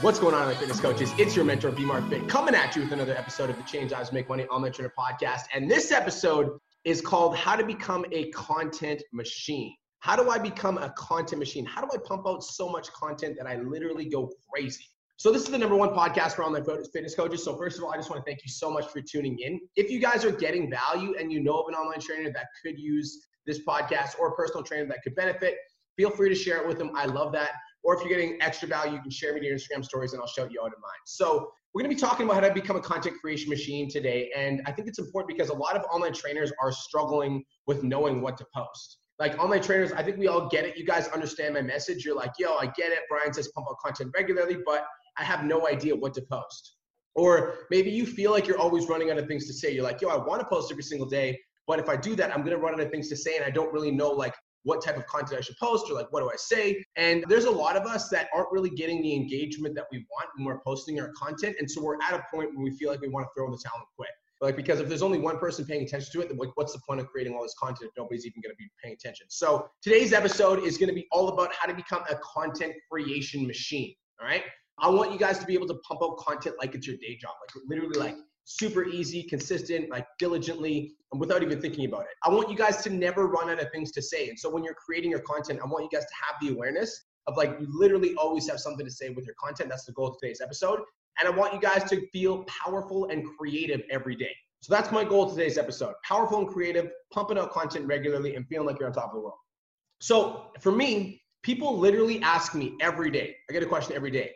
What's going on, my fitness coaches? It's your mentor, Mark Fit, coming at you with another episode of the Change Lives Make Money Online Trainer podcast. And this episode is called How to Become a Content Machine. How do I become a content machine? How do I pump out so much content that I literally go crazy? So this is the number one podcast for online fitness coaches. So first of all, I just want to thank you so much for tuning in. If you guys are getting value and you know of an online trainer that could use this podcast or a personal trainer that could benefit, feel free to share it with them. I love that. Or if you're getting extra value, you can share me to your Instagram stories and I'll shout you out in mine. So we're going to be talking about how to become a content creation machine today. And I think it's important because a lot of online trainers are struggling with knowing what to post like online trainers, I think we all get it. You guys understand my message. You're like, yo, I get it. Brian says pump out content regularly, but I have no idea what to post. Or maybe you feel like you're always running out of things to say. You're like, yo, I want to post every single day, but if I do that, I'm gonna run out of things to say, and I don't really know like what type of content I should post or like what do I say. And there's a lot of us that aren't really getting the engagement that we want when we're posting our content, and so we're at a point where we feel like we want to throw in the towel and quit. Like, because if there's only one person paying attention to it, then like what's the point of creating all this content if nobody's even going to be paying attention? So today's episode is going to be all about how to become a content creation machine. All right. I want you guys to be able to pump out content like it's your day job, like literally like super easy, consistent, like diligently, and without even thinking about it. I want you guys to never run out of things to say. And so when you're creating your content, I want you guys to have the awareness of like you literally always have something to say with your content. That's the goal of today's episode. And I want you guys to feel powerful and creative every day. So that's my goal today's episode. Powerful and creative, pumping out content regularly and feeling like you're on top of the world. So for me, people literally ask me every day. I get a question every day.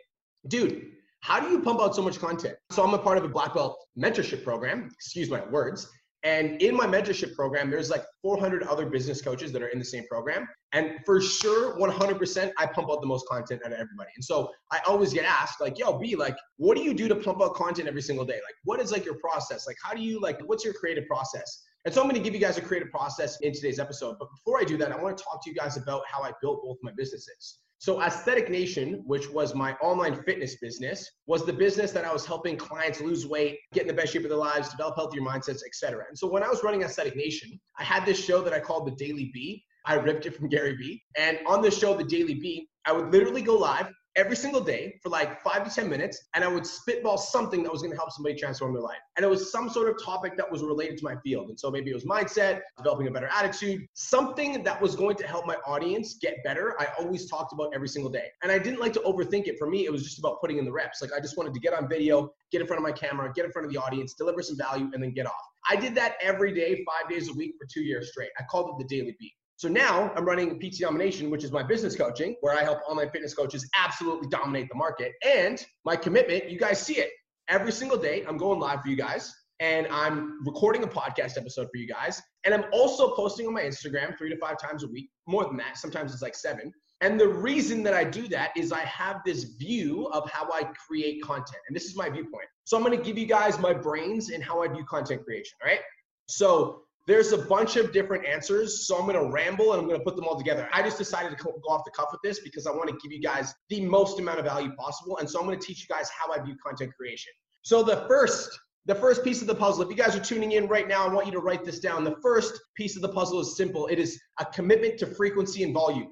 Dude, how do you pump out so much content? So I'm a part of a black belt mentorship program, excuse my words. And in my mentorship program, there's like 400 other business coaches that are in the same program. And for sure, 100%, I pump out the most content out of everybody. And so I always get asked, like, yo, B, like, what do you do to pump out content every single day? Like, what is like your process? Like, how do you, like, what's your creative process? And so I'm going to give you guys a creative process in today's episode. But before I do that, I want to talk to you guys about how I built both my businesses. So Aesthetic Nation, which was my online fitness business, was the business that I was helping clients lose weight, get in the best shape of their lives, develop healthier mindsets, etc. And so when I was running Aesthetic Nation, I had this show that I called the Daily Bee. I ripped it from Gary Vee. And on the show, the Daily Bee, I would literally go live every single day for like five to 10 minutes, and I would spitball something that was going to help somebody transform their life. And it was some sort of topic that was related to my field. And so maybe it was mindset, developing a better attitude, something that was going to help my audience get better. I always talked about every single day. And I didn't like to overthink it. For me, it was just about putting in the reps. Like I just wanted to get on video, get in front of my camera, get in front of the audience, deliver some value, and then get off. I did that every day, five days a week for two years straight. I called it the Daily Beat. So now I'm running PT Domination, which is my business coaching, where I help online fitness coaches absolutely dominate the market. And my commitment, you guys see it every single day. I'm going live for you guys and I'm recording a podcast episode for you guys. And I'm also posting on my Instagram three to five times a week, more than that. Sometimes it's like seven. And the reason that I do that is I have this view of how I create content. And this is my viewpoint. So I'm to give you guys my brains and how I view content creation, right? So there's a bunch of different answers, so I'm gonna ramble and I'm gonna put them all together. I just decided to go off the cuff with this because I wanna give you guys the most amount of value possible. And so I'm gonna teach you guys how I view content creation. So the first the first piece of the puzzle, if you guys are tuning in right now, I want you to write this down. The first piece of the puzzle is simple. It is a commitment to frequency and volume.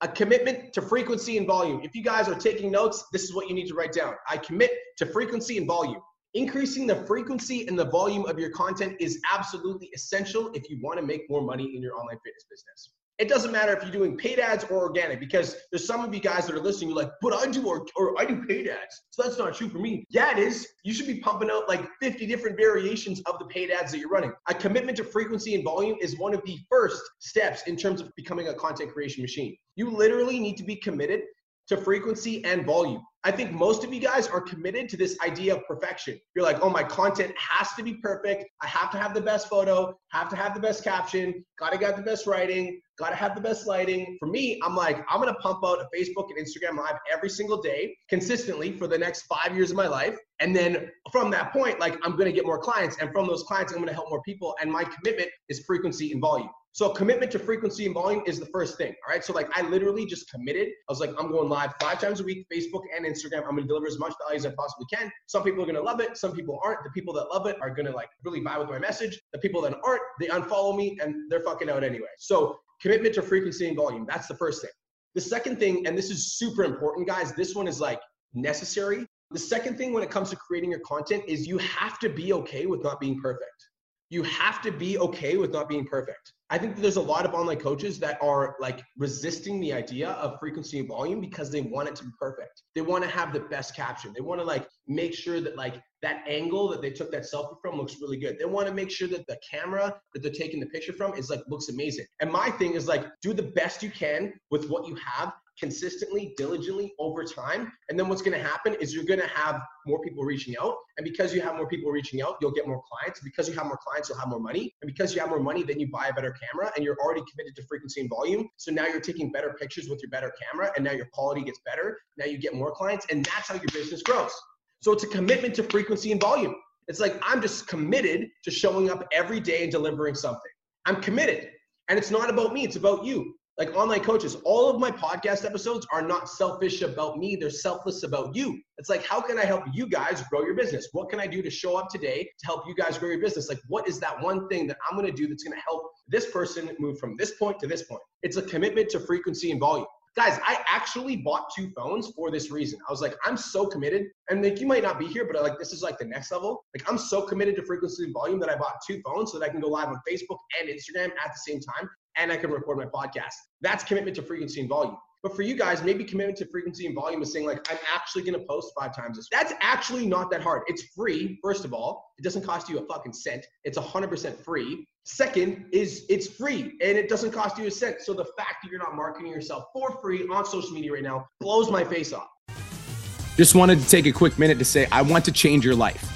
A commitment to frequency and volume. If you guys are taking notes, this is what you need to write down. I commit to frequency and volume. Increasing the frequency and the volume of your content is absolutely essential if you want to make more money in your online fitness business. It doesn't matter if you're doing paid ads or organic because there's some of you guys that are listening, you're like, but I do or, or I do paid ads. So that's not true for me. Yeah, it is. You should be pumping out like 50 different variations of the paid ads that you're running. A commitment to frequency and volume is one of the first steps in terms of becoming a content creation machine. You literally need to be committed to frequency and volume. I think most of you guys are committed to this idea of perfection. You're like, oh, my content has to be perfect. I have to have the best photo, have to have the best caption, gotta get the best writing, gotta have the best lighting. For me, I'm like, I'm gonna pump out a Facebook and Instagram live every single day consistently for the next five years of my life. And then from that point, like, I'm gonna get more clients. And from those clients, I'm gonna help more people. And my commitment is frequency and volume. So commitment to frequency and volume is the first thing. All right. So like I literally just committed. I was like, I'm going live five times a week, Facebook and Instagram. I'm gonna deliver as much value as I possibly can. Some people are gonna love it, some people aren't. The people that love it are gonna like really buy with my message. The people that aren't, they unfollow me and they're fucking out anyway. So commitment to frequency and volume. That's the first thing. The second thing, and this is super important, guys, this one is like necessary. The second thing when it comes to creating your content is you have to be okay with not being perfect. You have to be okay with not being perfect. I think there's a lot of online coaches that are like resisting the idea of frequency and volume because they want it to be perfect. They want to have the best caption. They want to like make sure that like that angle that they took that selfie from looks really good. They want to make sure that the camera that they're taking the picture from is like looks amazing. And my thing is like do the best you can with what you have consistently, diligently over time. And then what's going to happen is you're going to have more people reaching out. And because you have more people reaching out, you'll get more clients. Because you have more clients, you'll have more money. And because you have more money, then you buy a better camera and you're already committed to frequency and volume. So now you're taking better pictures with your better camera and now your quality gets better. Now you get more clients and that's how your business grows. So it's a commitment to frequency and volume. It's like I'm just committed to showing up every day and delivering something. I'm committed. And it's not about me, it's about you like online coaches, all of my podcast episodes are not selfish about me. They're selfless about you. It's like, how can I help you guys grow your business? What can I do to show up today to help you guys grow your business? Like, what is that one thing that I'm going to do that's going to help this person move from this point to this point? It's a commitment to frequency and volume. Guys, I actually bought two phones for this reason. I was like, I'm so committed. And like, you might not be here, but like, this is like the next level. Like, I'm so committed to frequency and volume that I bought two phones so that I can go live on Facebook and Instagram at the same time and I can record my podcast. That's commitment to frequency and volume. But for you guys, maybe commitment to frequency and volume is saying, like, I'm actually gonna post five times this. That's actually not that hard. It's free, first of all. It doesn't cost you a fucking cent. It's 100% free. Second is it's free and it doesn't cost you a cent. So the fact that you're not marketing yourself for free on social media right now blows my face off. Just wanted to take a quick minute to say, I want to change your life.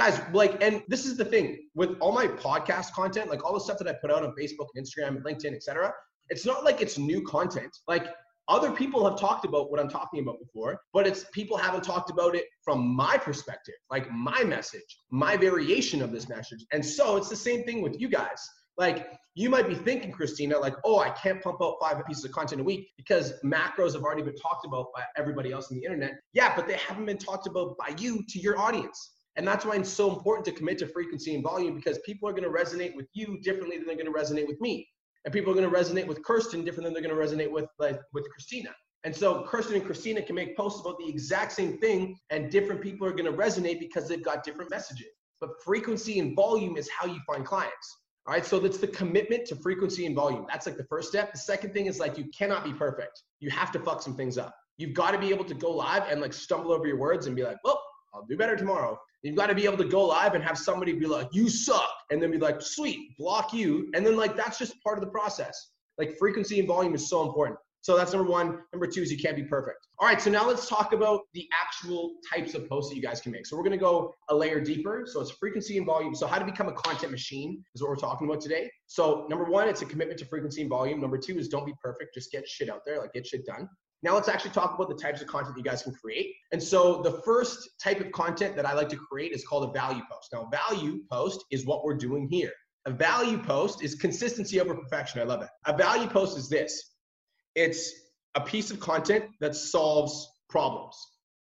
Guys like and this is the thing with all my podcast content like all the stuff that i put out on facebook and instagram and linkedin etc it's not like it's new content. Like other people have talked about what i'm talking about before but it's people haven't talked about it from my perspective like my message my variation of this message. And so it's the same thing with you guys. Like you might be thinking christina like oh i can't pump out five pieces of content a week because macros have already been talked about by everybody else on the internet. Yeah but they haven't been talked about by you to your audience and that's why it's so important to commit to frequency and volume because people are going to resonate with you differently than they're going to resonate with me. And people are going to resonate with Kirsten different than they're going to resonate with like with Christina. And so Kirsten and Christina can make posts about the exact same thing and different people are going to resonate because they've got different messages. But frequency and volume is how you find clients. All right, so that's the commitment to frequency and volume. That's like the first step. The second thing is like you cannot be perfect. You have to fuck some things up. You've got to be able to go live and like stumble over your words and be like, well, I'll do better tomorrow. You've got to be able to go live and have somebody be like, you suck. And then be like, sweet, block you. And then, like, that's just part of the process. Like, frequency and volume is so important. So that's number one. Number two is you can't be perfect. All right, so now let's talk about the actual types of posts that you guys can make. So we're gonna go a layer deeper. So it's frequency and volume. So how to become a content machine is what we're talking about today. So number one, it's a commitment to frequency and volume. Number two is don't be perfect, just get shit out there, like get shit done. Now let's actually talk about the types of content you guys can create. And so the first type of content that I like to create is called a value post. Now, value post is what we're doing here. A value post is consistency over perfection. I love it. A value post is this. It's a piece of content that solves problems.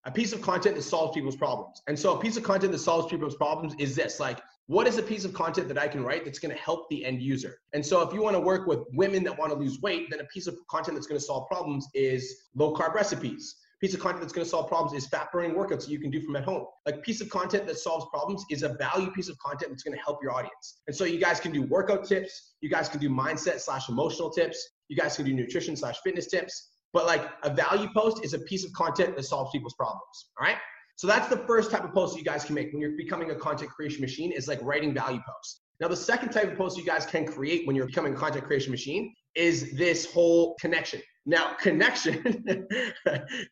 A piece of content that solves people's problems. And so a piece of content that solves people's problems is this like what is a piece of content that I can write that's going to help the end user? And so if you want to work with women that want to lose weight, then a piece of content that's going to solve problems is low carb recipes. Piece of content that's going to solve problems is fat burning workouts that you can do from at home. Like piece of content that solves problems is a value piece of content that's going to help your audience. And so you guys can do workout tips, you guys can do mindset slash emotional tips, you guys can do nutrition slash fitness tips. But like a value post is a piece of content that solves people's problems. All right. So that's the first type of post you guys can make when you're becoming a content creation machine is like writing value posts. Now, the second type of post you guys can create when you're becoming a content creation machine is this whole connection. Now, connection,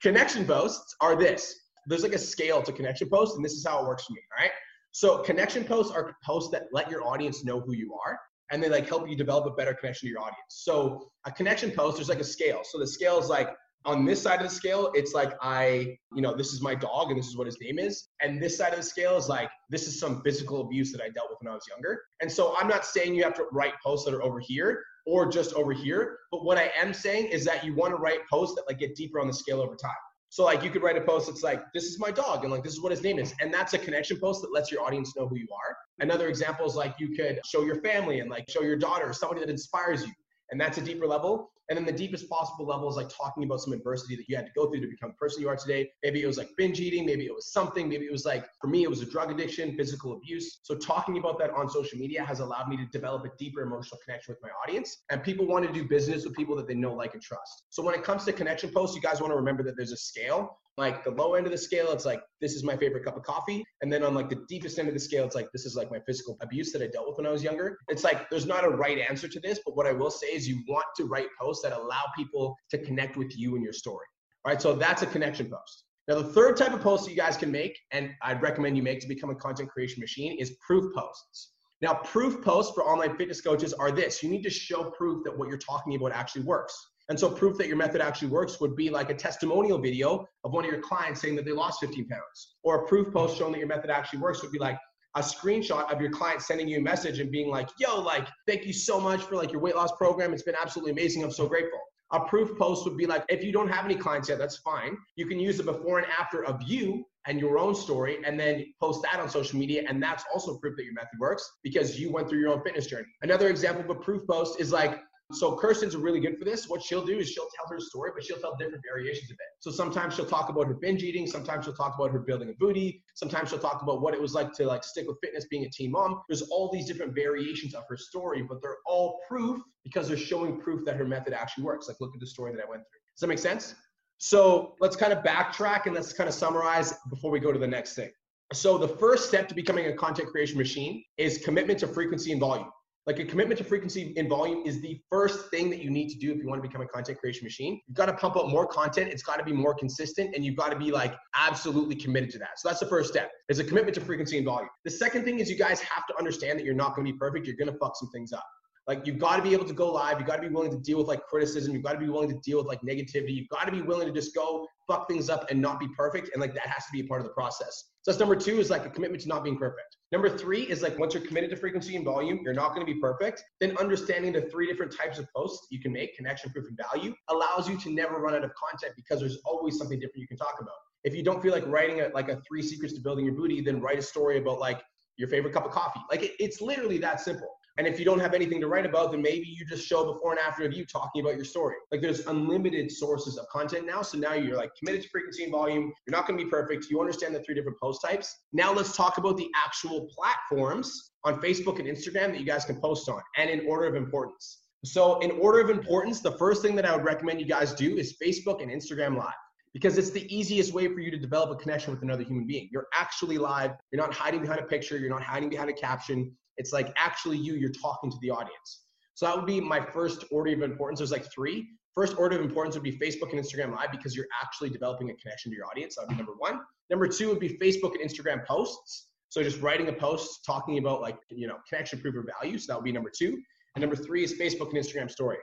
connection posts are this. There's like a scale to connection posts, and this is how it works for me. All right. So connection posts are posts that let your audience know who you are and they like help you develop a better connection to your audience. So a connection post, there's like a scale. So the scale is like on this side of the scale, it's like I, you know, this is my dog and this is what his name is. And this side of the scale is like, this is some physical abuse that I dealt with when I was younger. And so I'm not saying you have to write posts that are over here or just over here. But what I am saying is that you want to write posts that like get deeper on the scale over time. So like you could write a post that's like, this is my dog, and like this is what his name is. And that's a connection post that lets your audience know who you are. Another example is like you could show your family and like show your daughter, somebody that inspires you. And that's a deeper level. And then the deepest possible level is like talking about some adversity that you had to go through to become the person you are today. Maybe it was like binge eating, maybe it was something, maybe it was like, for me, it was a drug addiction, physical abuse. So talking about that on social media has allowed me to develop a deeper emotional connection with my audience. And people want to do business with people that they know, like, and trust. So when it comes to connection posts, you guys want to remember that there's a scale like the low end of the scale it's like this is my favorite cup of coffee. And then on like the deepest end of the scale it's like this is like my physical abuse that i dealt with when i was younger. It's like there's not a right answer to this but what i will say is you want to write posts that allow people to connect with you and your story. Right? So that's a connection post. Now the third type of post that you guys can make and i'd recommend you make to become a content creation machine is proof posts. Now proof posts for online fitness coaches are this. You need to show proof that what you're talking about actually works and so proof that your method actually works would be like a testimonial video of one of your clients saying that they lost 15 pounds. Or a proof post showing that your method actually works would be like a screenshot of your client sending you a message and being like, yo, like, thank you so much for like your weight loss program. It's been absolutely amazing. I'm so grateful. A proof post would be like, if you don't have any clients yet, that's fine. You can use the before and after of you and your own story and then post that on social media. And that's also proof that your method works because you went through your own fitness journey. Another example of a proof post is like so Kirsten's really good for this. What she'll do is she'll tell her story, but she'll tell different variations of it. So sometimes she'll talk about her binge eating. Sometimes she'll talk about her building a booty. Sometimes she'll talk about what it was like to like stick with fitness, being a teen mom. There's all these different variations of her story, but they're all proof because they're showing proof that her method actually works. Like look at the story that I went through. Does that make sense? So let's kind of backtrack and let's kind of summarize before we go to the next thing. So the first step to becoming a content creation machine is commitment to frequency and volume. Like a commitment to frequency and volume is the first thing that you need to do if you want to become a content creation machine. You've got to pump out more content. It's got to be more consistent and you've got to be like absolutely committed to that. So that's the first step is a commitment to frequency and volume. The second thing is you guys have to understand that you're not going to be perfect. You're going to fuck some things up. Like you've got to be able to go live. You've got to be willing to deal with like criticism. You've got to be willing to deal with like negativity. You've got to be willing to just go fuck things up and not be perfect. And like that has to be a part of the process. So that's number two is like a commitment to not being perfect. Number three is like once you're committed to frequency and volume, you're not going to be perfect. Then understanding the three different types of posts you can make, connection, proof, and value, allows you to never run out of content because there's always something different you can talk about. If you don't feel like writing a, like a three secrets to building your booty, then write a story about like your favorite cup of coffee. Like it, it's literally that simple. And if you don't have anything to write about, then maybe you just show before and after of you talking about your story. Like there's unlimited sources of content now. So now you're like committed to frequency and volume. You're not going to be perfect. You understand the three different post types. Now let's talk about the actual platforms on Facebook and Instagram that you guys can post on and in order of importance. So in order of importance, the first thing that I would recommend you guys do is Facebook and Instagram Live because it's the easiest way for you to develop a connection with another human being. You're actually live. You're not hiding behind a picture. You're not hiding behind a caption. It's like actually you, you're talking to the audience. So that would be my first order of importance. There's like three. First order of importance would be Facebook and Instagram Live because you're actually developing a connection to your audience. That would be number one. Number two would be Facebook and Instagram posts. So just writing a post talking about like, you know, connection, proof, or value. So that would be number two. And number three is Facebook and Instagram story.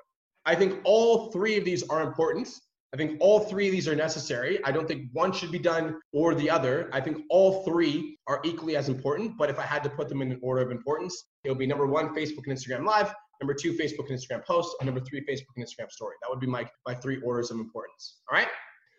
I think all three of these are important. I think all three of these are necessary. I don't think one should be done or the other. I think all three are equally as important. But if I had to put them in an order of importance, it would be number one, Facebook and Instagram Live. Number two, Facebook and Instagram Post, And number three, Facebook and Instagram story. That would be my, my three orders of importance. All right.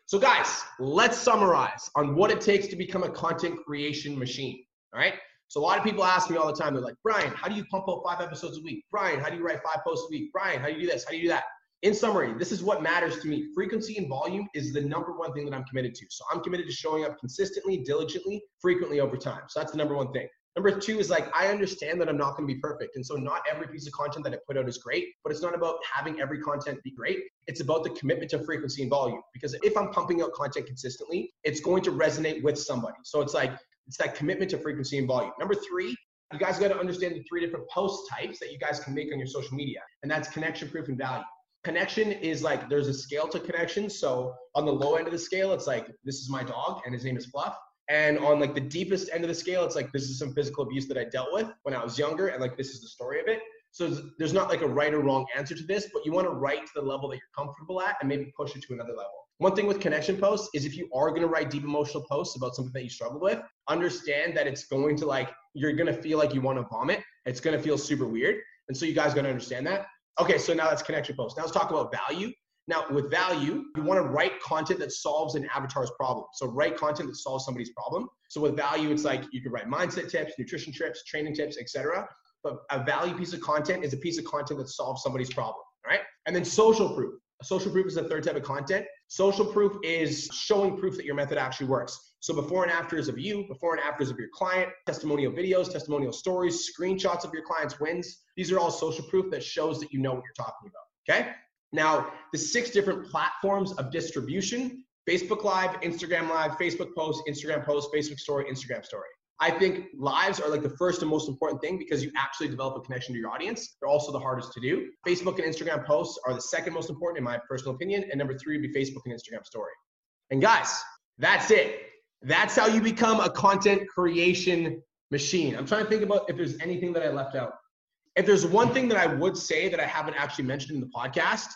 So, guys, let's summarize on what it takes to become a content creation machine. All right. So, a lot of people ask me all the time, they're like, Brian, how do you pump out five episodes a week? Brian, how do you write five posts a week? Brian, how do you do this? How do you do that? In summary, this is what matters to me. Frequency and volume is the number one thing that I'm committed to. So I'm committed to showing up consistently, diligently, frequently over time. So that's the number one thing. Number two is like, I understand that I'm not going to be perfect. And so not every piece of content that I put out is great, but it's not about having every content be great. It's about the commitment to frequency and volume. Because if I'm pumping out content consistently, it's going to resonate with somebody. So it's like, it's that commitment to frequency and volume. Number three, you guys got to understand the three different post types that you guys can make on your social media. And that's connection, proof, and value. Connection is like there's a scale to connection. So on the low end of the scale, it's like this is my dog and his name is Fluff. And on like the deepest end of the scale, it's like this is some physical abuse that I dealt with when I was younger, and like this is the story of it. So there's not like a right or wrong answer to this, but you want to write to the level that you're comfortable at and maybe push it to another level. One thing with connection posts is if you are going to write deep emotional posts about something that you struggle with, understand that it's going to like, you're going to feel like you want to vomit. It's going to feel super weird. And so you guys got to understand that. Okay, so now that's connection post. Now let's talk about value. Now, with value, you want to write content that solves an avatar's problem. So, write content that solves somebody's problem. So, with value, it's like you can write mindset tips, nutrition tips, training tips, etc. But a value piece of content is a piece of content that solves somebody's problem. Right? And then social proof. Social proof is the third type of content. Social proof is showing proof that your method actually works. So before and afters of you, before and afters of your client, testimonial videos, testimonial stories, screenshots of your client's wins. These are all social proof that shows that you know what you're talking about. Okay. Now, the six different platforms of distribution Facebook Live, Instagram Live, Facebook Post, Instagram Post, Facebook Story, Instagram Story. I think lives are like the first and most important thing because you actually develop a connection to your audience. They're also the hardest to do. Facebook and Instagram posts are the second most important, in my personal opinion. And number three would be Facebook and Instagram story. And guys, that's it. That's how you become a content creation machine. I'm trying to think about if there's anything that I left out. If there's one thing that I would say that I haven't actually mentioned in the podcast,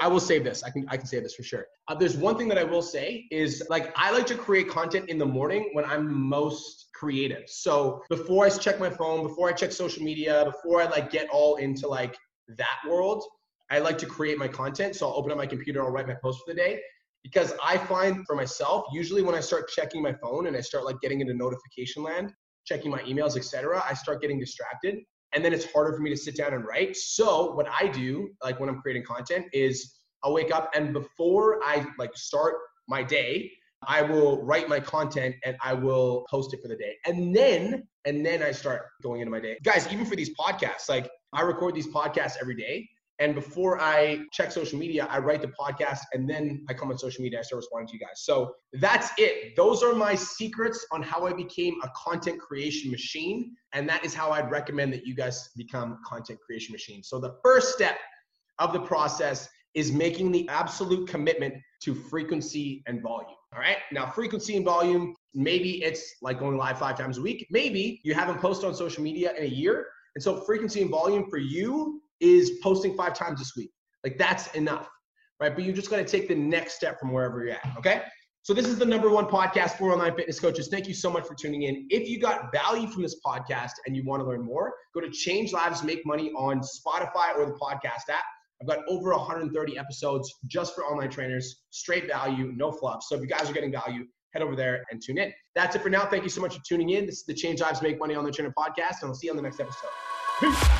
I will say this. I can I can say this for sure. Uh, there's one thing that I will say is like I like to create content in the morning when I'm most creative. So before I check my phone, before I check social media, before I like get all into like that world, I like to create my content. So I'll open up my computer, I'll write my post for the day. Because I find for myself, usually when I start checking my phone and I start like getting into notification land, checking my emails, etc., I start getting distracted and then it's harder for me to sit down and write. So what I do, like when I'm creating content, is I'll wake up and before I like start my day, I will write my content and I will post it for the day. And then and then I start going into my day. Guys, even for these podcasts, like I record these podcasts every day. And before I check social media, I write the podcast and then I come on social media, I start responding to you guys. So that's it. Those are my secrets on how I became a content creation machine. And that is how I'd recommend that you guys become content creation machines. So the first step of the process is making the absolute commitment to frequency and volume. All right. Now, frequency and volume, maybe it's like going live five times a week. Maybe you haven't posted on social media in a year. And so, frequency and volume for you is posting five times this week. Like that's enough, right? But you're just to take the next step from wherever you're at. Okay. So this is the number one podcast for online fitness coaches. Thank you so much for tuning in. If you got value from this podcast and you want to learn more, go to Change Lives Make Money on Spotify or the podcast app. I've got over 130 episodes just for online trainers, straight value, no fluff. So if you guys are getting value, head over there and tune in. That's it for now. Thank you so much for tuning in. This is the Change Lives Make Money Online Trainer podcast, and I'll see you on the next episode. Peace.